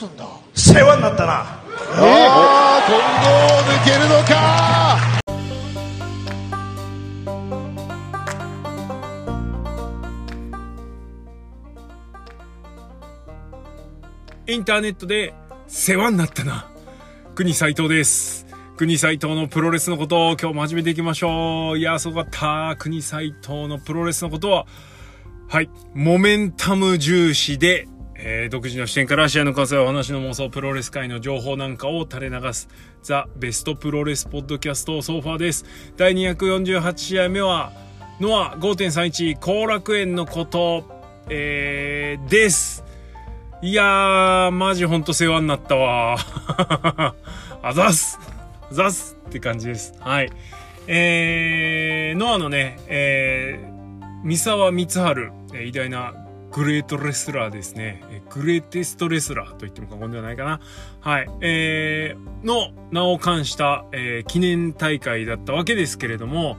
すんだ世話になったなああ近藤抜けるのかインターネットで世話になったな。国斎藤です。国斎藤のプロレスのことを今日も始めていきましょう。いや、すごかった。国斎藤のプロレスのことは、はい、モメンタム重視で、えー独自の視点から試合の数やお話の妄想、プロレス界の情報なんかを垂れ流す、ザ・ベストプロレスポッドキャストソファーです。第248試合目は、ノア5.31後楽園のこと、えー、です。いやー、マジほんと世話になったわ。あざす。あざすって感じです。はい。えー、ノアのね、えー、三沢光晴、偉大なグレートレスラーですね。グレーテストレスラーと言っても過言ではないかな。はい。えー、の名を冠した、えー記念大会だったわけですけれども、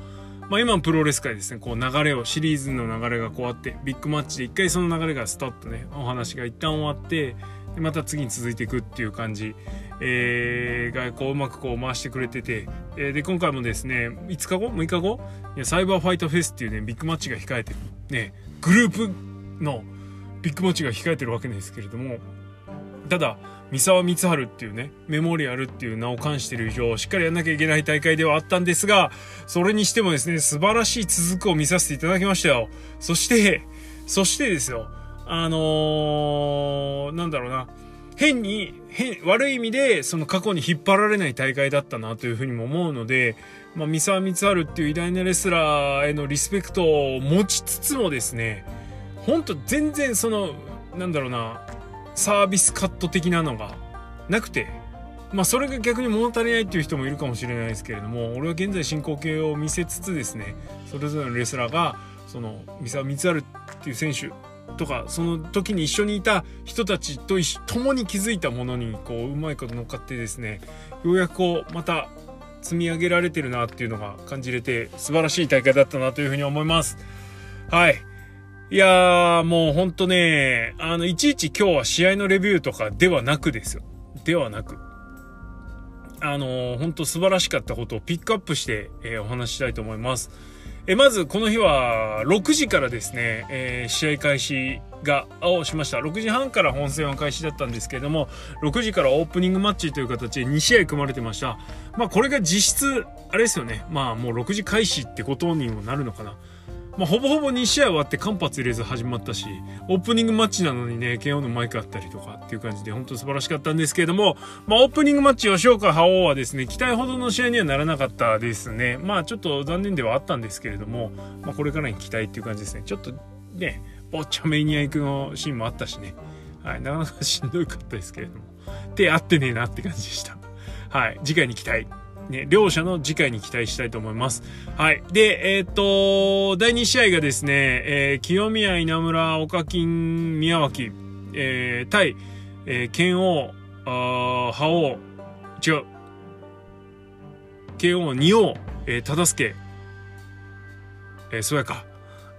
まあ今のプロレス界ですね、こう流れを、シリーズの流れがこうあって、ビッグマッチで一回その流れがスタッとね、お話が一旦終わって、でまた次に続いていくっていう感じ、えーがこううまくこう回してくれてて、えーで、今回もですね、5日後 ?6 日後？いや、サイバーファイトフェスっていうね、ビッグマッチが控えてる。ね、グループのビッグマッチが控えてるわけですけれども、ただ、三沢光晴っていうね、メモリアルっていう名を冠してる以上、しっかりやんなきゃいけない大会ではあったんですが、それにしてもですね、素晴らしい続くを見させていただきましたよ。そして、そしてですよ、あのー、なんだろうな、変に、変、悪い意味で、その過去に引っ張られない大会だったなというふうにも思うので、まあ、三沢光晴っていう偉大なレスラーへのリスペクトを持ちつつもですね、ほんと全然その、なんだろうな、サービスカット的なのがなくて、まあそれが逆に物足りないっていう人もいるかもしれないですけれども、俺は現在進行形を見せつつですね、それぞれのレスラーが、その、三沢光晴っていう選手とか、その時に一緒にいた人たちと一緒共に気づいたものに、こう、うまいこと乗っかってですね、ようやくこう、また積み上げられてるなっていうのが感じれて、素晴らしい大会だったなというふうに思います。はい。いやー、もうほんとね、あの、いちいち今日は試合のレビューとかではなくですよ。ではなく。あのー、ほんと素晴らしかったことをピックアップして、えーお話ししたいと思います。えまず、この日は6時からですね、えー試合開始が、をしました。6時半から本戦は開始だったんですけれども、6時からオープニングマッチという形で2試合組まれてました。まあ、これが実質、あれですよね。まあ、もう6時開始ってことにもなるのかな。まあ、ほぼほぼ2試合終わって間髪入れず始まったし、オープニングマッチなのにね、KO のマイクあったりとかっていう感じで本当に素晴らしかったんですけれども、まあ、オープニングマッチ吉岡覇王はですね、期待ほどの試合にはならなかったですね。まあ、ちょっと残念ではあったんですけれども、まあ、これからに期待っていう感じですね。ちょっとね、ぼっちゃめにア行くのシーンもあったしね。はい、なかなかしんどかったですけれども。手合ってねえなって感じでした。はい、次回に期待。ね、両者の次回に期待したいと思います。はい。で、えっ、と、第2試合がですね、えー清宮、稲村、岡金、宮脇、えー対、えー剣王、あ覇王、違う、剣王、二王、えー忠助、えーそうやか。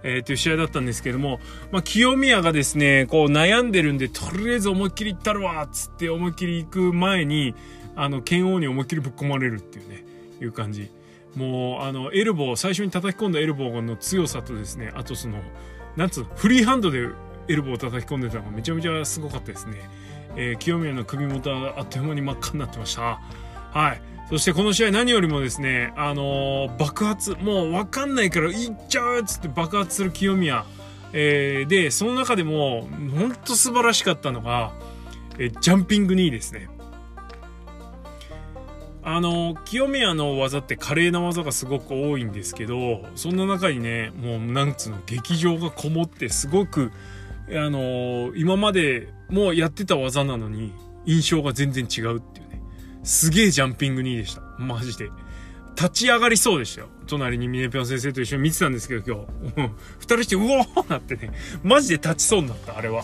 えー、という試合だったんですけども、まあ、清宮がですね、こう悩んでるんで、とりあえず思いっきりいったるわっつって思いっきり行く前に、あの、剣王に思いっきりぶっ込まれるっていうね、いう感じ。もう、あの、エルボー、最初に叩き込んだエルボーの強さとですね、あとその、なんつう、フリーハンドでエルボーを叩き込んでたのがめちゃめちゃすごかったですね。えー清宮の首元はあっという間に真っ赤になってました。はい。そしてこの試合何よりもですね、あのー爆発、もうわかんないから行っちゃうっつって爆発する清宮。えーで、その中でも、ほんと素晴らしかったのが、えージャンピング2ですね。あの、清宮の技って華麗な技がすごく多いんですけど、そんな中にね、もうなんつうの、劇場がこもってすごく、あの今までもうやってた技なのに、印象が全然違うっていうね。すげえジャンピング2でした。マジで。立ち上がりそうでしたよ。隣にミネピョン先生と一緒に見てたんですけど、今日。二人して、うおーなってね。マジで立ちそうになった、あれは。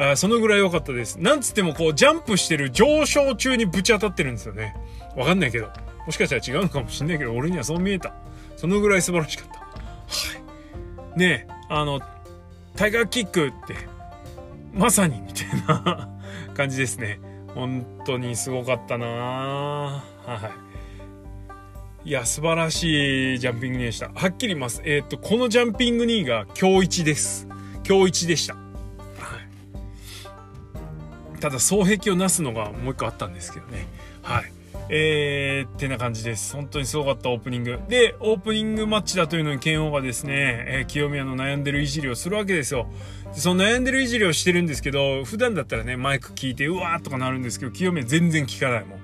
あそのぐらい良かったです。なんつってもこう、ジャンプしてる上昇中にぶち当たってるんですよね。わかんないけど。もしかしたら違うのかもしんないけど、俺にはそう見えた。そのぐらい素晴らしかった。はい。ねえ、あの、タイガーキックって、まさにみたいな 感じですね。本当にすごかったなはいいや素晴らしいジャンピングニーでしたはっきり言いますえっ、とこのジャンピングニーが今日一です今日一でしたただ双璧をなすのがもう一個あったんですけどねはいえー、ってな感じです。本当にすごかったオープニング。で、オープニングマッチだというのに剣王がですね、えー、清宮の悩んでるいじりをするわけですよ。でその悩んでるいじりをしてるんですけど、普段だったらね、マイク聞いて、うわーとかなるんですけど、清宮全然聞かないもん。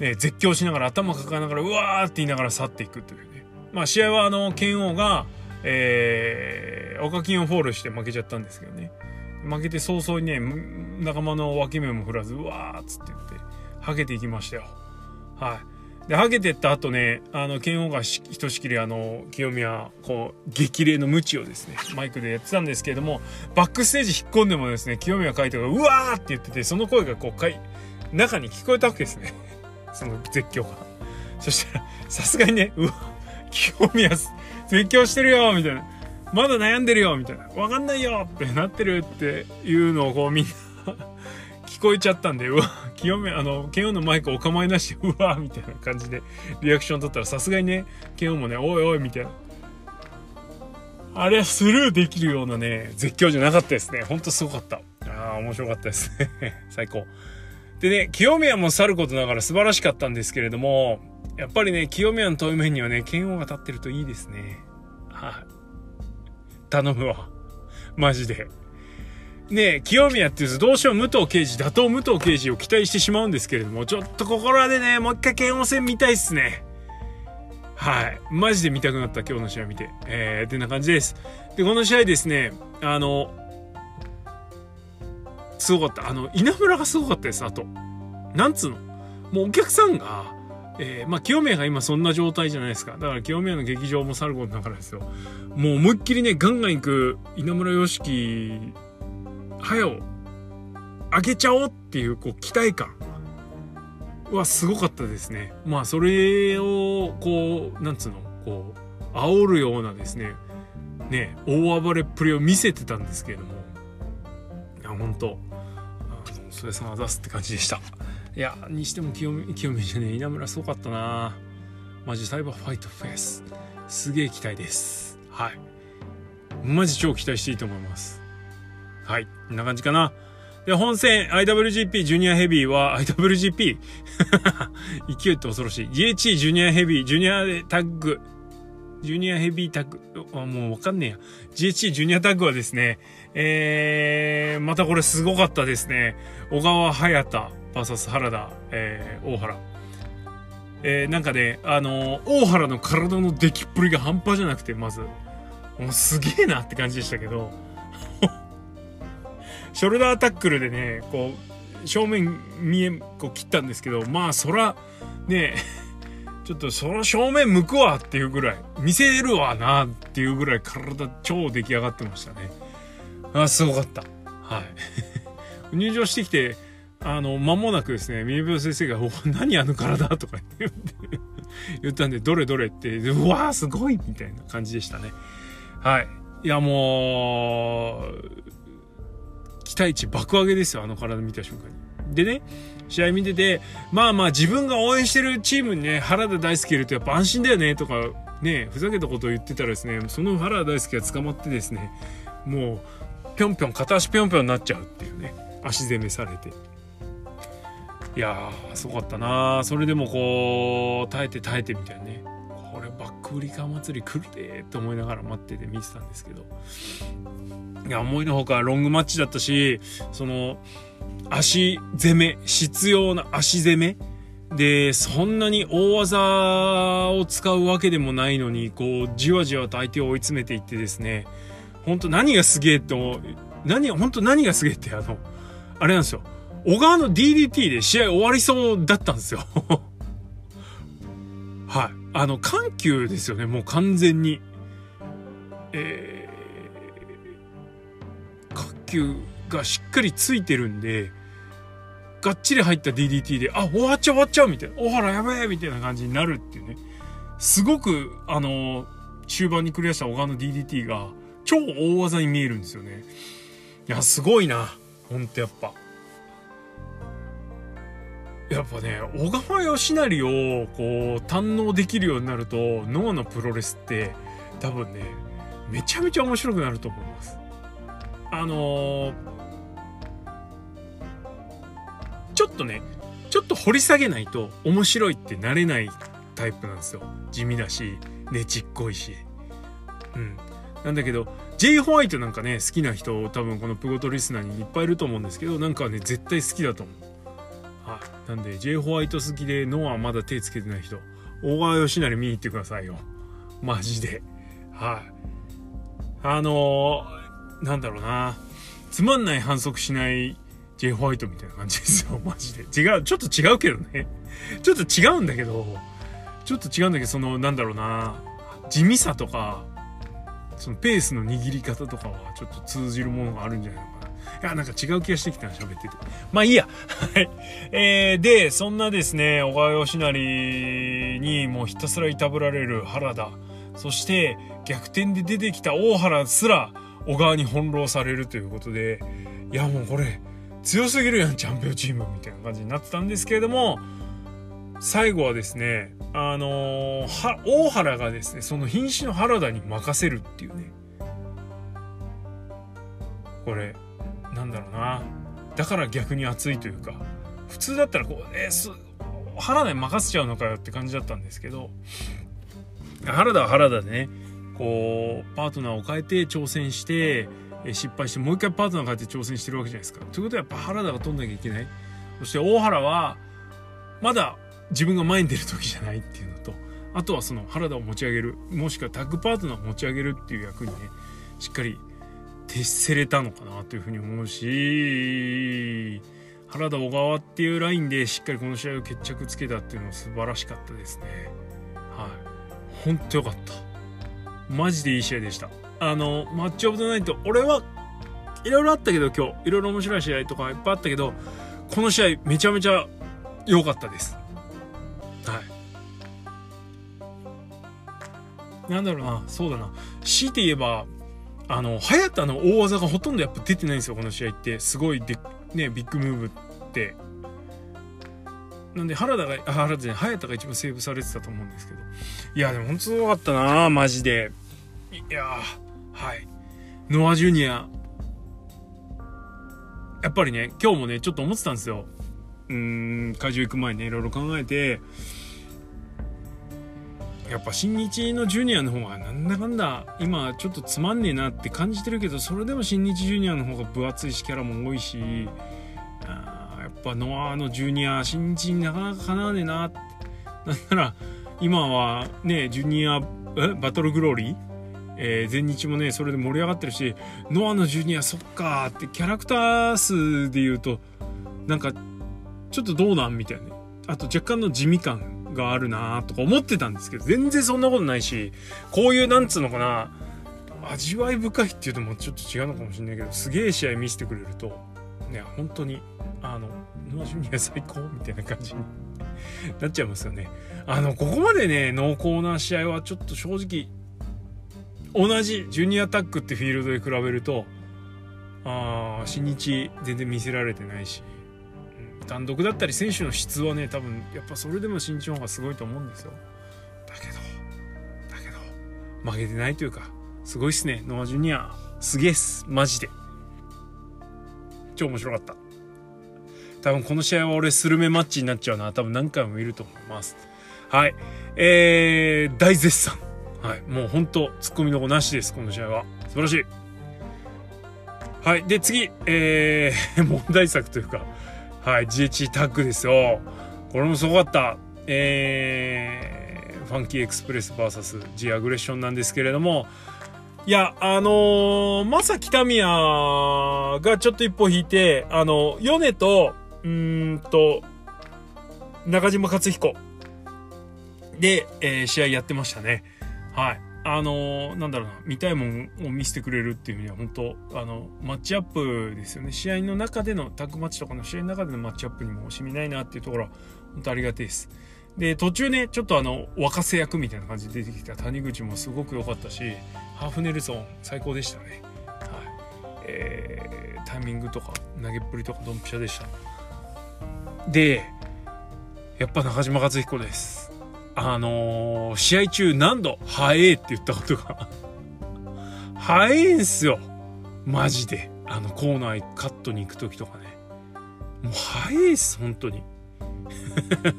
ね、絶叫しながら頭抱えながら、うわーって言いながら去っていくというね。まあ試合はあの、剣王が、えー、岡金をフォールして負けちゃったんですけどね。負けて早々にね、仲間の脇目も振らず、うわーっつって言って、はけていきましたよ。はい。で、ハゲてった後ね、あの、剣王がひとしきりあの、清宮、こう、激励の無知をですね、マイクでやってたんですけれども、バックステージ引っ込んでもですね、清宮海斗が、うわーって言ってて、その声がこう、かい、中に聞こえたわけですね。その絶叫が。そしたら、さすがにね、うわ、清宮、絶叫してるよみたいな。まだ悩んでるよみたいな。わかんないよってなってるっていうのをこうみんな 聞こえちゃったんで、うわ、清め、あの、ケオのマイクお構いなし、うわ、みたいな感じでリアクション取ったら、さすがにね、ケオもね、おいおい、みたいな。あれはスルーできるようなね、絶叫じゃなかったですね。ほんとすごかった。ああ、面白かったですね。最高。でね、清宮もさることながら素晴らしかったんですけれども、やっぱりね、清宮の遠い面にはね、剣王が立ってるといいですね。頼むわ。マジで。ね清宮っていうとどうしても武藤刑事、打倒武藤刑事を期待してしまうんですけれども、ちょっと心でね、もう一回剣王戦見たいっすね。はい。マジで見たくなった今日の試合見て。えー、ってな感じです。で、この試合ですね、あの、すごかった。あの、稲村がすごかったです、あと。なんつうの？もうお客さんが、えー、まあ、清宮が今そんな状態じゃないですか。だから清宮の劇場もさることながらですよ。もう思いっきりね、ガンガン行く稲村良樹はよ、あげちゃおうっていう、こう、期待感はすごかったですね。まあ、それを、こう、なんつうの、こう、煽るようなですね、ね、大暴れっぷりを見せてたんですけれども、いや、本当あの、それさんあざすって感じでした。いや、にしても清美、清美じゃねえ、稲村すごかったなマジサイバーファイトフェス。すげえ期待です。はい。マジ超期待していいと思います。はい。こんな感じかな。で、本戦 IWGP ジュニアヘビーは IWGP 勢いって恐ろしい。GHC ジュニアヘビー、ジュニアタッグ、ジュニアヘビータッグ、あ、もうわかんねえや。GHC ジュニアタッグはですね、えー、またこれすごかったですね。小川隼人 VS 原田、えー、大原。えー、なんかね、あのー、大原の体の出来っぷりが半端じゃなくて、まず。もうすげえなって感じでしたけど、ショルダータックルでね、こう、正面見え、こう切ったんですけど、まあ、そら、ね、ちょっとその正面向くわっていうぐらい、見せるわなっていうぐらい体超出来上がってましたね。あ、すごかった。はい。入場してきて、あの、間もなくですね、宮病先生が、お、何あの体とか言って、言ったんで、どれどれって、うわーすごいみたいな感じでしたね。はい。いや、もう、期待値爆上げですよ、あの体見た瞬間に。でね、試合見てて、まあまあ自分が応援してるチームにね、原田大輔いるとやっぱ安心だよね、とか、ね、ふざけたことを言ってたらですね、その原田大輔が捕まってですね、もう、ぴょんぴょん、片足ぴょんぴょんになっちゃうっていうね、足攻めされて。いやー、すごかったなそれでもこう、耐えて耐えてみたいなね。これバックウリカー祭り来るでーって思いながら待ってて見てたんですけど。いや、思いのほかロングマッチだったし、その、足攻め、必要な足攻めで、そんなに大技を使うわけでもないのに、こう、じわじわと相手を追い詰めていってですね、本当何がすげえと、何、本当何がすげえって、あの、あれなんですよ。小川の DDT で試合終わりそうだったんですよ。はい。あの、緩急ですよね、もう完全に。えー球がしっかりついてるんで、がっちり入った DDT で、あ、終わっちゃう終わっちゃうみたいな、おはらやべえみたいな感じになるっていうね。すごく、あの、終盤にクリアした小川の DDT が、超大技に見えるんですよね。いや、すごいな。ほんとやっぱ。やっぱね小川義成をこう堪能できるようになるとノアのプロレスって多分ねめちゃめちゃ面白くなると思います。あのー、ちょっとねちょっと掘り下げないと面白いってなれないタイプなんですよ。地味だしねちっこいし。うん。なんだけど J ホワイトなんかね好きな人多分このプゴトリスナーにいっぱいいると思うんですけどなんかね絶対好きだと思う。はい。なんで J ホワイト好きでノアまだ手つけてない人。大川義成見に行ってくださいよ。マジで。はい。あのー、なんだろうな。つまんない反則しない J ホワイトみたいな感じですよ。マジで。違う。ちょっと違うけどね。ちょっと違うんだけど。ちょっと違うんだけどそのなんだろうな。地味さとかそのペースの握り方とかはちょっと通じるものがあるんじゃないのかな。いや、なんか違う気がしてきたな、喋ってて。まあいいや。はい。えー、で、そんなですね、小川義成にもうひたすらいたぶられる原田。そして、逆転で出てきた大原すら、小川に翻弄されるということで、いやもうこれ、強すぎるやん、チャンピオンチームみたいな感じになってたんですけれども、最後はですね、あのー、大原がですね、その瀕死の原田に任せるっていうね。これ、なんだろうな。だから逆に熱いというか、普通だったらこう、えー、す、原田に任せちゃうのかよって感じだったんですけど、原田は原田でね、こう、パートナーを変えて挑戦して、失敗してもう一回パートナー変えて挑戦してるわけじゃないですか。ということはやっぱ原田が取んなきゃいけない。そして大原は、まだ自分が前に出る時じゃないっていうのとあとはその原田を持ち上げるもしくはタッグパートナーを持ち上げるっていう役にねしっかり徹せれたのかなというふうに思うし原田小川っていうラインでしっかりこの試合を決着つけたっていうのは素晴らしかったですね。はい。ほんとよかった。マジでいい試合でした。あのマッチオブザナイト俺はいろいろあったけど今日。いろいろ面白い試合とかいっぱいあったけどこの試合めちゃめちゃ良かったです。はい。なんだろうな、そうだな。強いて言えば、あの、早田の大技がほとんどやっぱ出てないんですよ、この試合って。すごいで、ね、ビッグムーブって。なんで、原田が、原田じゃない、早田が一番セーブされてたと思うんですけど。いや、でも本当すごかったなマジで。いやはい。ノア・ジュニア。やっぱりね、今日もね、ちょっと思ってたんですよ。うん、会場行く前にね、いろいろ考えて、やっぱ新日のジュニアの方がなんだかんだ今ちょっとつまんねえなって感じてるけどそれでも新日ジュニアの方が分厚いしキャラも多いしあやっぱノアのジュニア新日になかなかかなわねえななんなら今はねジュニアバトルグローリー？えー、全日もねそれで盛り上がってるしノアのジュニアそっかってキャラクター数で言うとなんかちょっとどうなんみたいなあと若干の地味感。があるなとか思ってたんですけど、全然そんなことないし、こういうなんつうのかな、味わい深いっていうともちょっと違うのかもしれないけど、すげえ試合見せてくれると、ね、本当に、あの、ノアジュニア最高みたいな感じに なっちゃいますよね。あの、ここまでね、濃厚な試合はちょっと正直、同じジュニアタックってフィールドで比べると、ああ、新日全然見せられてないし、単独だったり選手の質はね多分やっぱそれでも身長の方がすごいと思うんですよ。だけどだけど負けてないというかすごいっすね。ノア・ジュニアすげえっす。マジで。超面白かった。多分この試合は俺スルメマッチになっちゃうな。多分何回も見ると思います。はい。えー、大絶賛。はい。もう本当ツッコミの子なしですこの試合は。素晴らしい。はい。で次。えー、問題作というか。はい、GH タッグですよ。これもすごかった。えー、ファンキーエクスプレス VS G アグレッションなんですけれども、いや、あのー、まさきたみやがちょっと一歩引いて、あの、ヨネと、うんと、中島克彦で、えー、試合やってましたね。はい。あのなんだろうな見たいもんを見せてくれるっていう意味では本当あのマッチアップですよね。試合の中でのタッグマッチとかの試合の中でのマッチアップにも惜しみないなっていうところは本当ありがたいです。で途中ねちょっとあの若手役みたいな感じで出てきた谷口もすごく良かったしハーフネルソン最高でしたね。はい。えー、タイミングとか投げっぷりとかドンピシャでした。でやっぱ中島克彦です。あのー試合中何度、早えって言ったことが、早えんすよ。マジで。あのコーナーカットに行く時とかね。もう早いっす、本当に。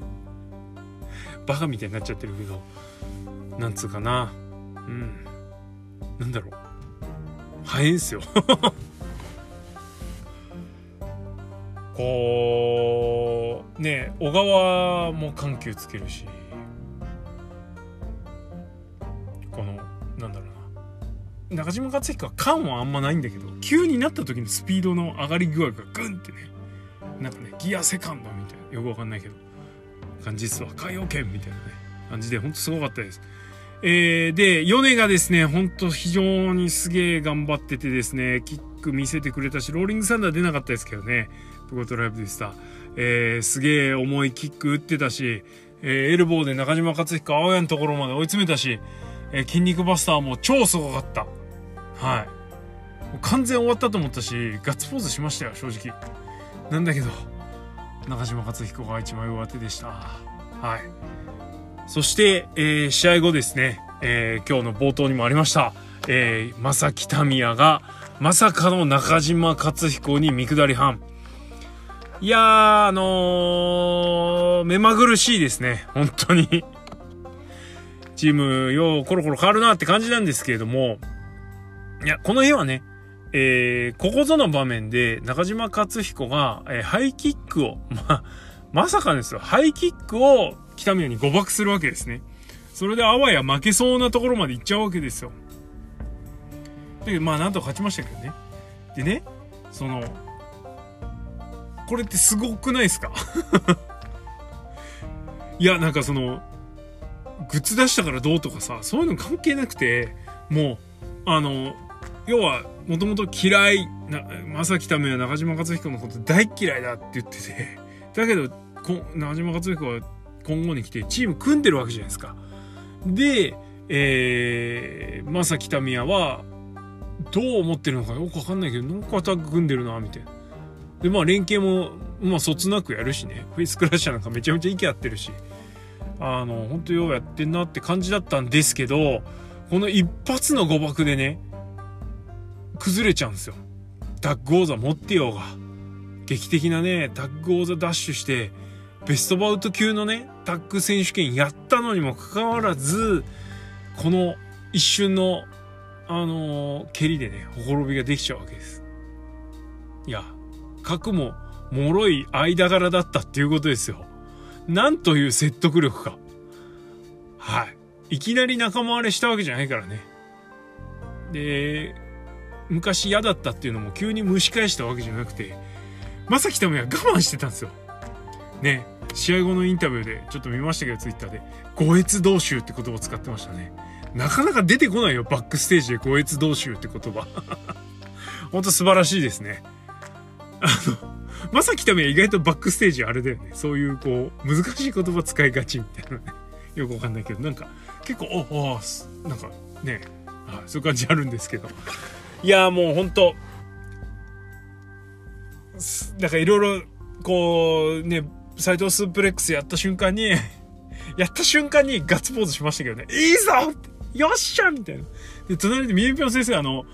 バカみたいになっちゃってるけど、なんつうかな。うん。なんだろう。早いんすよ。こう、ね小川も緩急つけるし、中島克彦は感はあんまないんだけど、急になった時のスピードの上がり具合がグンってね、なんかね、ギアセカンドみたいな、よくわかんないけど、感じっすわ。海洋圏みたいなね、感じで、ほんとすごかったです。えー、で、米がですね、ほんと非常にすげえ頑張っててですね、キック見せてくれたし、ローリングサンダー出なかったですけどね、プゴトライブでした。えー、すげえ重いキック打ってたし、えー、エルボーで中島克彦青谷のところまで追い詰めたし、えー筋肉バスターも超すごかった。はい。もう完全終わったと思ったし、ガッツポーズしましたよ、正直。なんだけど、中島克彦が一枚上手でした。はい。そして、えー試合後ですね、えー今日の冒頭にもありました、えー、正木民也が、まさかの中島克彦に見下り半。いやー、あのー目まぐるしいですね、本当に。チーム、よう、コロコロ変わるなって感じなんですけれども、いや、この日はね、えーここぞの場面で中島克彦が、えーハイキックを、ま、まさかですよ、ハイキックを北宮に誤爆するわけですね。それであわや負けそうなところまで行っちゃうわけですよ。で、まあなんとか勝ちましたけどね。でね、その、これってすごくないですか？いや、なんかその、グッズ出したからどうとかさ、そういうの関係なくて、もう、あの、要は、もともと嫌いな、正木民は中島克彦のこと大嫌いだって言ってて、だけど、中島克彦は今後に来てチーム組んでるわけじゃないですか。で、えー、正木民也は、どう思ってるのかよくわかんないけど、なんかアタック組んでるな、みたいな。で、まあ連携も、まあそつなくやるしね。フェイスクラッシャーなんかめちゃめちゃ息合ってるし。あの、本当ようやってんなって感じだったんですけど、この一発の誤爆でね、崩れちゃうんですよ。ダッグ王座持ってようが。劇的なね、タッグ王座ダッシュして、ベストバウト級のね、タッグ選手権やったのにもかかわらず、この一瞬の、あのー蹴りでね、ほころびができちゃうわけです。いや、核も、脆い間柄だったっていうことですよ。なんという説得力か。はい。いきなり仲間割れしたわけじゃないからね。で、昔嫌だったっていうのも急に蒸し返したわけじゃなくて、まさきためは我慢してたんですよ。ね、試合後のインタビューでちょっと見ましたけど、ツイッターで、五越同州って言葉を使ってましたね。なかなか出てこないよ、バックステージで五越同州って言葉。ほんと素晴らしいですね。あの、まさきためは意外とバックステージあれだよね。そういうこう、難しい言葉使いがちみたいなね。よくわかんないけど、なんか、結構、お、お、なんかね、はい、そういう感じあるんですけど。いや、もうほんと、なんかいろいろ、こう、ね、斎藤スープレックスやった瞬間に、やった瞬間にガッツポーズしましたけどね、いいぞよっしゃみたいな。で、隣でみえぴょん先生、あの、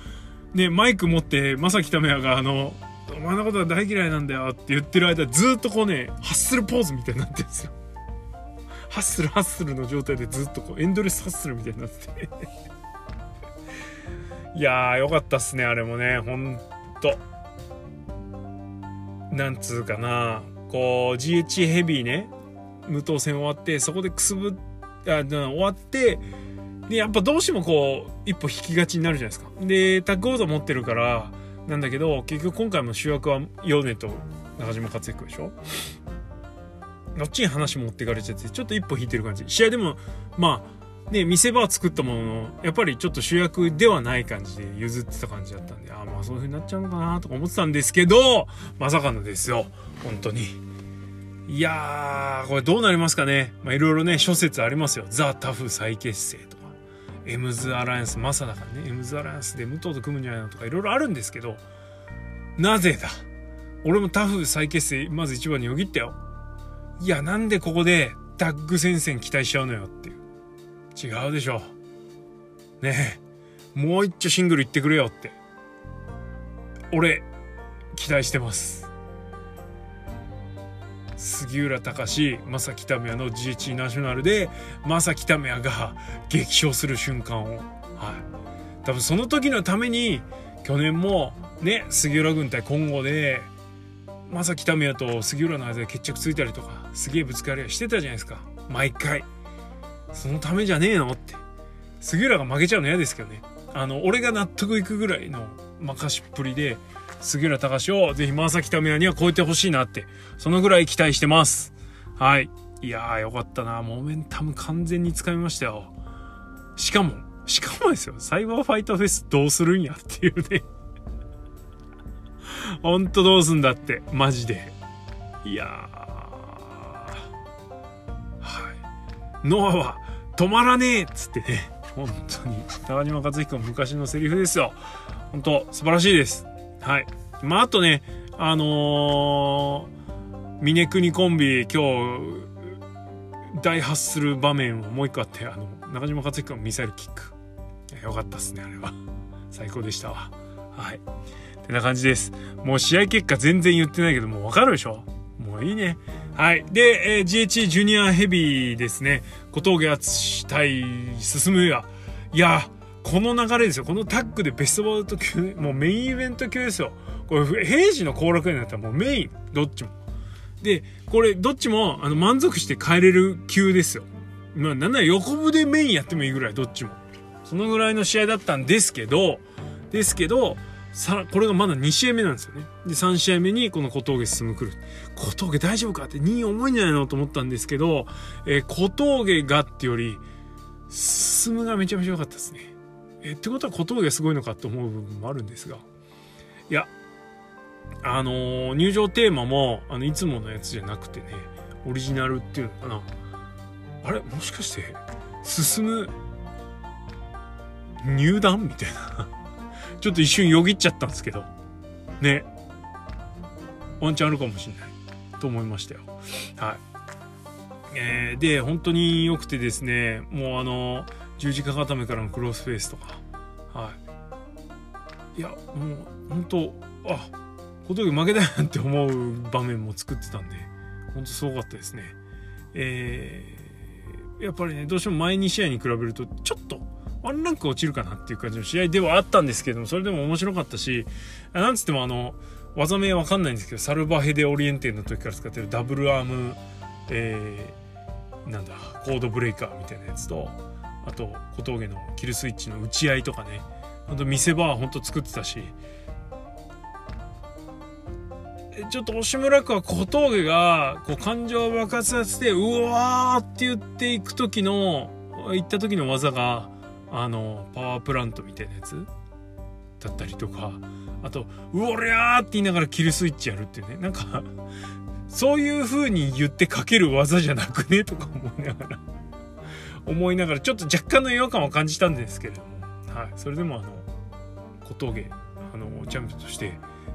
ね、マイク持って、まさきためやが、あの、お前のことは大嫌いなんだよって言ってる間、ずっとこうね、ハッスルポーズみたいになってるんですよ。ハッスルハッスルの状態でずっとこう、エンドレスハッスルみたいになってて。いやー、よかったっすね、あれもね、ほんと。なんつうかな、こう、GH ヘビーね、無党戦終わって、そこでくすぶあな終わって、で、やっぱどうしてもこう、一歩引きがちになるじゃないですか。で、タッグ王座持ってるから、なんだけど、結局今回も主役はヨネと中島克彦でしょ どっちに話持ってかれちゃって、ちょっと一歩引いてる感じ。試合でも、まあ、ね、見せ場は作ったものの、やっぱりちょっと主役ではない感じで譲ってた感じだったんで、ああ、まあそういう風になっちゃうのかなとか思ってたんですけど、まさかのですよ。本当に。いやー、これどうなりますかね。まあいろいろね、諸説ありますよ。ザ・タフ再結成とか。エムズ・アライアンス、マサだからね。エムズ・アライアンスで武藤と組むんじゃないのとかいろいろあるんですけど、なぜだ？俺もタフ再結成、まず一番によぎったよ。いや、なんでここでタッグ戦線期待しちゃうのよ。違うでしょ。ねえ。もう一丁シングル行ってくれよって。俺、期待してます。杉浦隆正木民也の GH ナショナルで正木民也が激賞する瞬間を、はい、多分その時のために去年もね杉浦軍対混合で正木民也と杉浦の間で決着ついたりとかすげえぶつかり合いしてたじゃないですか毎回そのためじゃねえの？って。杉浦が負けちゃうの嫌ですけどね。あの俺が納得いくぐらいの任しっぷりで杉浦隆をぜひ正木民也には超えてほしいなって。そのぐらい期待してます。はい。いやーよかったな。モメンタム完全につかみましたよ。しかもしかもですよ。サイバーファイトフェスどうするんやっていうね。ほんとどうすんだって。マジで。いやはノアは止まらねえっつってね。本当に。高島克彦昔のセリフですよ。本当素晴らしいです。はい。まああとねあのー、峰国コンビ今日大発する場面をもう一個あってあの中島克彦のミサイルキック。よかったっすねあれは。最高でしたわ。はい。ってな感じです。もう試合結果全然言ってないけどもうわかるでしょ？もういいね。はい。で、えー、GH ジュニアヘビーですね。小峠敦対進むや。いや、この流れですよ。このタッグでベストバウト級、もうメインイベント級ですよ。これ、平時の後楽園だったらもうメイン、どっちも。で、これ、どっちも、あの、満足して帰れる級ですよ。まあ、なんなら横部でメインやってもいいぐらい、どっちも。そのぐらいの試合だったんですけど、ですけど、さ、これがまだ2試合目なんですよね。で、3試合目にこの小峠進む来る。小峠大丈夫かって2位重いんじゃないのと思ったんですけど、えー、小峠がってより、進むがめちゃめちゃ良かったですね。えー、ってことは小峠すごいのかと思う部分もあるんですが。いや、あのー、入場テーマも、あの、いつものやつじゃなくてね、オリジナルっていうのかな。あれ？もしかして、進む、入団？みたいなちょっと一瞬よぎっちゃったんですけど、ね。ワンチャンあるかもしれない。と思いましたよ。はい。えー、で、本当に良くてですね、もうあの、十字架固めからのクロスフェイスとか、はい。いや、もう、本当あ、小峠負けだよって思う場面も作ってたんで、本当すごかったですね。えー、やっぱりね、どうしても前2試合に比べると、ちょっと、ワンランク落ちるかなっていう感じの試合ではあったんですけども、それでも面白かったし、なんつってもあの、技名わかんないんですけど、サルバヘデオリエンテの時から使ってるダブルアーム、えー、なんだ、コードブレイカーみたいなやつと、あと、小峠のキルスイッチの打ち合いとかね、ほんと見せ場はほんと作ってたし、ちょっと押村区は小峠がこう感情を爆発させてうわーって言っていく時の行った時の技があのパワープラントみたいなやつ？だったりとか。あと「うおりゃ!」って言いながらキルスイッチやるっていうね。なんかそういう風に言ってかける技じゃなくね？とか思いながら。思いながら。ちょっと若干の違和感を感じたんですけれども、はい、それでもあの小峠あのチャンピオンとして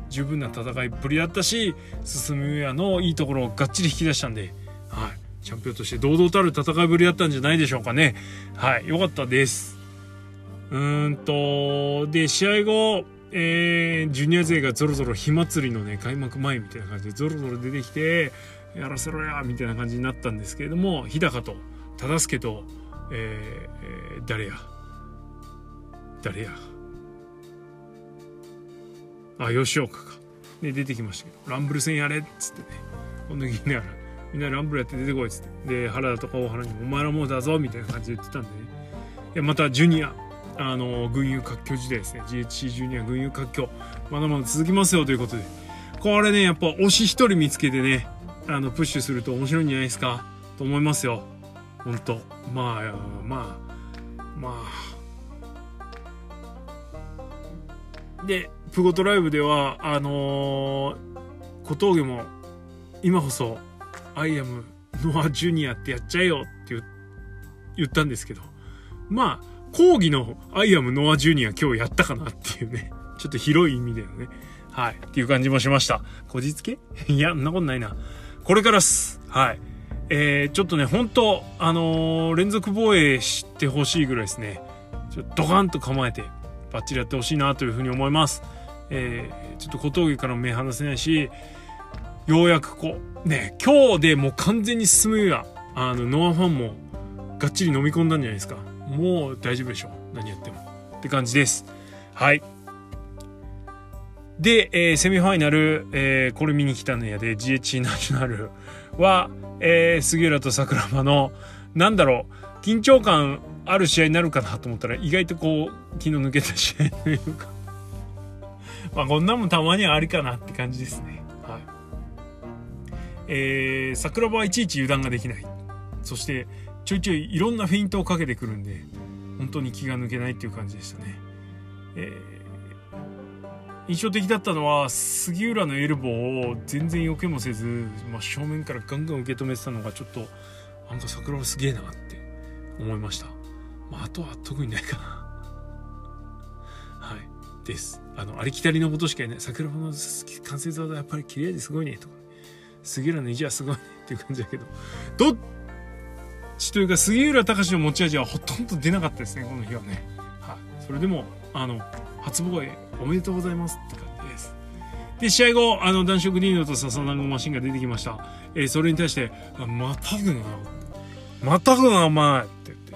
十分な戦いっぷりだったし進むやのいいところをがっちり引き出したんで、はい、チャンピオンとして堂々たる戦いぶりだったんじゃないでしょうかね。はい。良かったです。うんと、で、試合後、えー、ジュニア勢がゾロゾロ火祭りのね、開幕前みたいな感じでゾロゾロ出てきて、やらせろやみたいな感じになったんですけれども、日高と忠助と、えー、えー、誰や？誰や？あ、吉岡か。ね、出てきましたけど、ランブル戦やれっつってね、この時ね、みんなランブルやって出てこいっつって、で、原田とか大原に、お前らもうだぞみたいな感じで言ってたんでね、いやまたジュニア、あの群雄割拠時代ですね。GHC ジュニア群雄割拠。まだまだ続きますよということで。これねやっぱ推し一人見つけてねあのプッシュすると面白いんじゃないですか？と思いますよ。本当。まあまあまあ。でプゴトライブではあのー、小峠も今こそアイアムノアジュニアってやっちゃえよって言ったんですけど。まあ講義のアイアムノアジュニア今日やったかなっていうね。ちょっと広い意味でのね。はい。っていう感じもしました。こじつけ？いや、そんなことないな。これからっす。はい。えー、ちょっとね、本当あのー、連続防衛してほしいぐらいですね。ちょっとドカンと構えて、バッチリやってほしいなというふうに思います。えー、ちょっと小峠からも目離せないし、ようやくこう、ね、今日でもう完全に進むような、あの、ノアファンもがっちり飲み込んだんじゃないですか。もう大丈夫でしょ。何やっても。って感じです。はい。で、えー、セミファイナル、えー、これ見に来たのやで GH ナショナルは、えー、杉浦と桜庭の、なんだろう、緊張感ある試合になるかなと思ったら、意外とこう、気の抜けた試合というか まあ、こんなもんたまにはありかなって感じですね。はい。えー、桜庭はいちいち油断ができない。そして、ちょいちょいいろんなフェイントをかけてくるんで、本当に気が抜けないっていう感じでしたね。えー、印象的だったのは杉浦のエルボーを全然避けもせず、まあ、正面からガンガン受け止めてたのがちょっとなんか桜はすげえなって思いました、まあ、あとは特にないかな。はい。です。あのありきたりのことしか言えない。桜の完成度はやっぱり綺麗ですごいねとか、杉浦の意地はすごいねっていう感じだけど。どっちというか杉浦隆の持ち味はほとんど出なかったですねこの日はね。はそれでもあの初防衛おめでとうございますって感じです。で試合後あの男色ディーノと笹団子マシンが出てきました、えー、それに対して「またぐな。またぐなお前」って言って、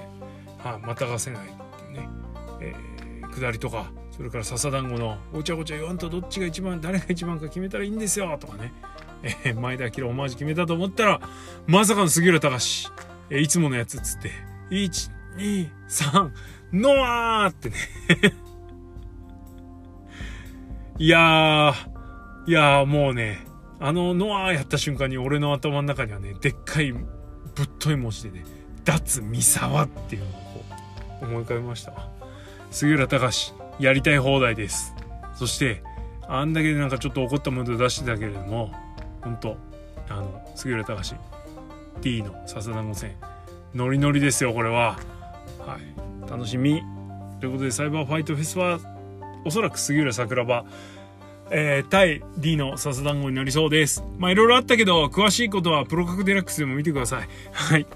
はあ、またがせないっていうね、えー、下りとかそれから笹団子のごちゃごちゃ言わんとどっちが一番誰が一番か決めたらいいんですよとかね、えー、前田明オマージュ決めたと思ったらまさかの杉浦隆え、いつものやつっつって123ノアーってね いやー、いやーもうね、あのノアーやった瞬間に俺の頭の中にはね、でっかいぶっとい文字でね、脱三沢っていうのをこう思い浮かべました。杉浦隆、やりたい放題です。そして、あんだけでなんかちょっと怒ったムード出してたけれども、本当あの、杉浦隆、D の笹団子戦、ノリノリですよ、これは。はい。楽しみ。ということで、サイバーファイトフェスはおそらく杉浦桜庭、えー、対 D の笹団子になりそうです。まあいろいろあったけど、詳しいことはプロ角デラックスでも見てください。はい。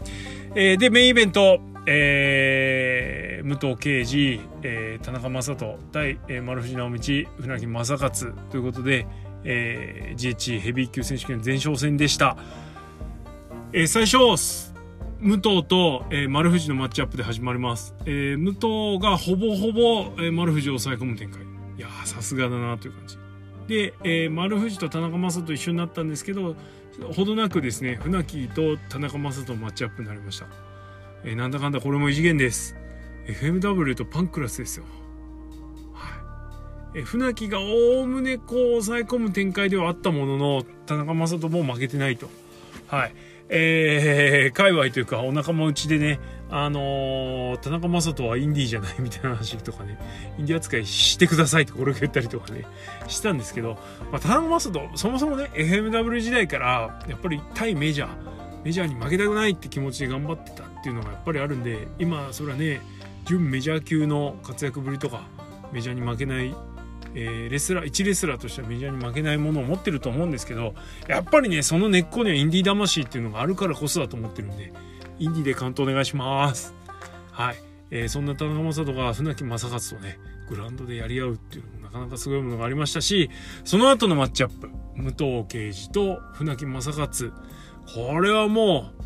えー、で、メインイベント、えー、武藤敬司、えー、田中将人対、えー、丸藤直道、船木正勝ということで、えー、GH ヘビー級選手権前哨戦でした。えー、最初、武藤と、えー、丸藤のマッチアップで始まります。えー、武藤がほぼほぼ、えー、丸藤を抑え込む展開。いやさすがだなという感じ。で、えー、丸藤と田中将人一緒になったんですけど、ほどなくですね、船木と田中将人のマッチアップになりました。えー、なんだかんだこれも異次元です。FMW とパンクラスですよ。はい。えー、船木がおおむねこう抑え込む展開ではあったものの、田中将人も負けてないと。はい。えー、界隈というかお仲間内でね、あのー、田中将人はインディーじゃないみたいな話とかね、インディー扱いしてくださいってこれを言ったりとかね、したんですけど、まあ、田中将人、そもそもね、FMW 時代から、やっぱり対メジャー、メジャーに負けたくないって気持ちで頑張ってたっていうのがやっぱりあるんで、今、それはね、準メジャー級の活躍ぶりとか、メジャーに負けないえー、レスラー1レスラーとしてはメジャーに負けないものを持ってると思うんですけどやっぱりねその根っこにはインディー魂っていうのがあるからこそだと思ってるんでインディーでカウントお願いします。はい、えー、そんな田中将人が船木正勝とねグラウンドでやり合うっていうのもなかなかすごいものがありましたしその後のマッチアップ武藤敬司と船木正勝。これはもう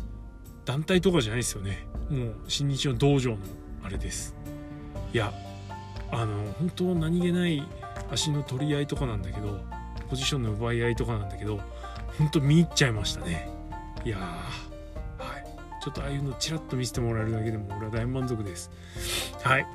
団体とかじゃないですよね。もう新日の道場のあれです。いやあの本当何気ない足の取り合いとかなんだけどポジションの奪い合いとかなんだけどほんと見入っちゃいましたね。いやはい。ちょっとああいうのチラッと見せてもらえるだけでも俺は大満足です。はい。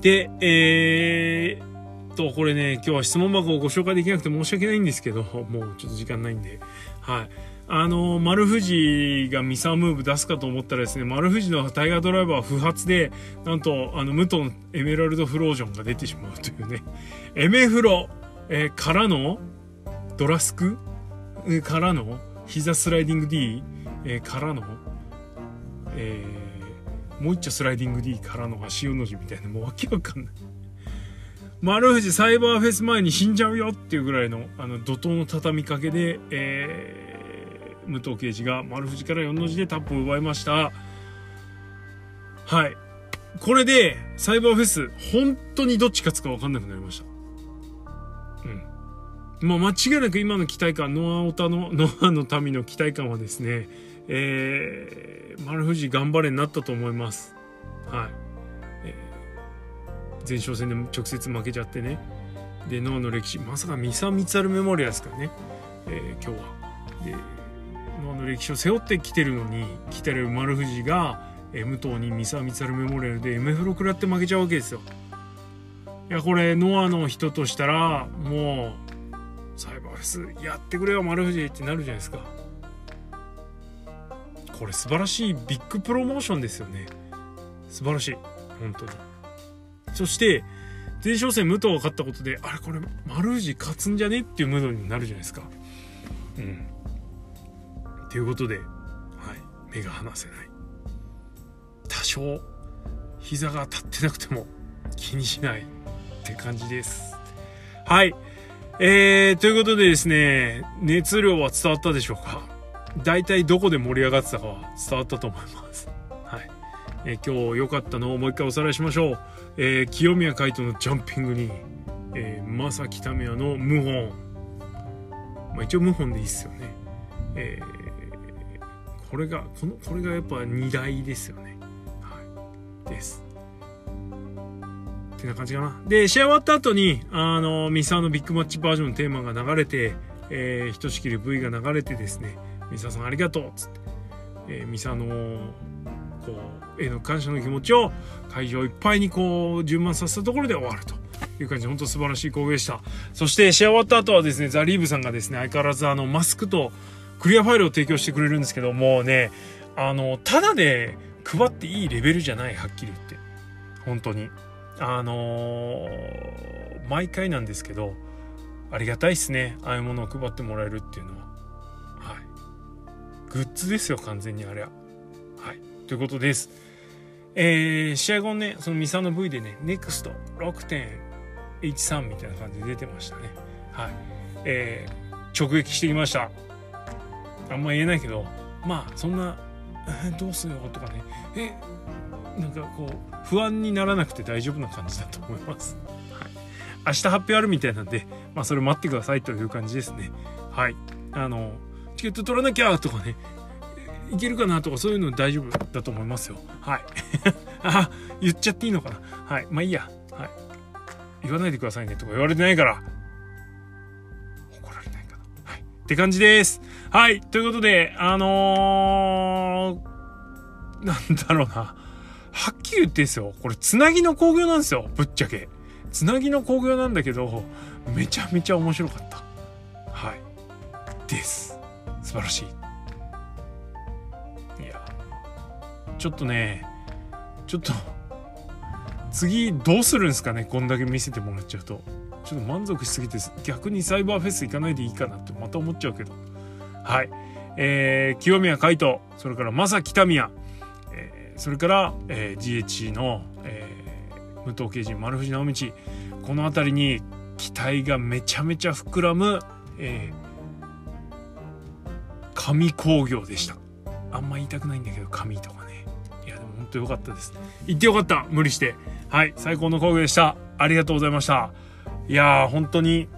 でえー、とこれね今日は質問箱をご紹介できなくて申し訳ないんですけどもうちょっと時間ないんで。はい。あの、丸藤がミサムーブ出すかと思ったらですね、丸藤のタイガードライバーは不発で、なんと、あの、武藤のエメラルドフロージョンが出てしまうというね、エメフロ、えー、からの、ドラスク、えー、からの、膝スライディング D、えー、からの、えー、もう一丁スライディング D からのが塩の字みたいな、もうわけわかんない。丸藤サイバーフェス前に死んじゃうよっていうぐらいの、あの、怒涛の畳みかけで、えー武藤敬司が丸藤から4の字でタップを奪いました。はい。これでサイバーフェス本当にどっち勝つか分かんなくなりました。うん。まあ間違いなく今の期待感ノアオタの ノアの民の期待感はですねえー、丸藤頑張れになったと思います。はい、えー、前哨戦で直接負けちゃってね。でノアの歴史まさかミサ・ミツァルメモリアですからね、えー、今日は。での歴史を背負ってきてるのに来てる丸藤が、え、武藤にミサ・ミツァルメモリアルで MF ロ食らって負けちゃうわけですよ。いやこれノアの人としたらもうサイバーフェスやってくれよ丸藤ってなるじゃないですか。これ素晴らしいビッグプロモーションですよね。素晴らしい。本当に。そして前哨戦武藤が勝ったことであれこれ丸藤勝つんじゃね？っていうムードになるじゃないですか。うん。ということで、はい、目が離せない。多少膝が立ってなくても気にしないって感じです。はい。えー、ということでですね熱量は伝わったでしょうか？大体どこで盛り上がってたかは伝わったと思います。はい。えー、今日良かったのをもう一回おさらいしましょう、えー、清宮海斗のジャンピングに、えー、正木民也の謀反、まあ、一応謀反でいいっすよね、えー、これがこのこれがやっぱ2大ですよね。はい。です。ってな感じかな。で試合終わった後にあのミサーのビッグマッチバージョンのテーマが流れて、えー、ひとしきり V が流れてですねミサさんありがとうっつって、えー、ミサのこうへの感謝の気持ちを会場いっぱいにこう充満させたところで終わると。いう感じで本当素晴らしい攻撃でした。そして試合終わった後はですねザ・リーブさんがですね相変わらずあのマスクとクリアファイルを提供してくれるんですけどもうねあのただで配っていいレベルじゃないはっきり言って本当にあのー、毎回なんですけどありがたいっすねああいうものを配ってもらえるっていうのははいグッズですよ完全にあれははいということです。えー、試合後ね、そのミサの V でね、NEXT6.13 みたいな感じで出てましたね。はい。えー、直撃してきました。あんま言えないけど、まあ、そんな、えー、どうするよとかね、え、なんかこう、不安にならなくて大丈夫な感じだと思います。はい。明日発表あるみたいなんで、まあ、それ待ってくださいという感じですね。はい。あの、チケット取らなきゃとかね、いけるかなとかそういうの大丈夫だと思いますよ。はい。あ、言っちゃっていいのかな。はい。まあいいや。はい。言わないでくださいねとか言われてないから。怒られないかな。はい。って感じです。はい。ということで、あのー、なんだろうな。はっきり言ってですよ。これ、つなぎの工業なんですよ。ぶっちゃけ。つなぎの工業なんだけど、めちゃめちゃ面白かった。はい。です。素晴らしい。いやちょっとねちょっと次どうするんですかね？こんだけ見せてもらっちゃうとちょっと満足しすぎて逆にサイバーフェス行かないでいいかなってまた思っちゃうけどはいえー、清宮海斗それから正木民也、えー、それから、えー、GH の、えー、武藤敬司丸藤直道この辺りに期待がめちゃめちゃ膨らむ、えー、紙工業でしたあんま言いたくないんだけど紙とかねとよかったです。行ってよかった。無理して。はい。最高の工具でした。ありがとうございました。いやー、本当に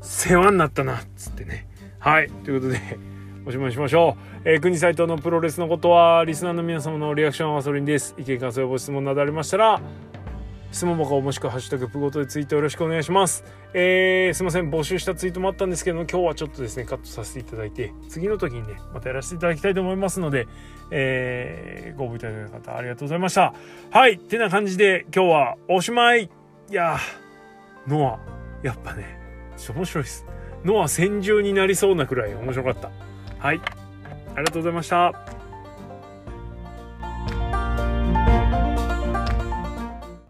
世話になったな。つってね。はい。ということで、おしまいしましょう。えー、国斎藤のプロレスのことは、リスナーの皆様のリアクションはそれにです。意見感想ご質問などありましたら、質問箱もしくはハッシュタグプごとでツイートよろしくお願いします。えー、すいません、募集したツイートもあったんですけど今日はちょっとですね、カットさせていただいて、次の時にね、またやらせていただきたいと思いますので、えー、ご応募いただいた方ありがとうございました。はい、ってな感じで今日はおしまい。いやー、ノア、やっぱね、ちょっと面白いです。ノア戦獣になりそうなくらい面白かった。はい、ありがとうございました。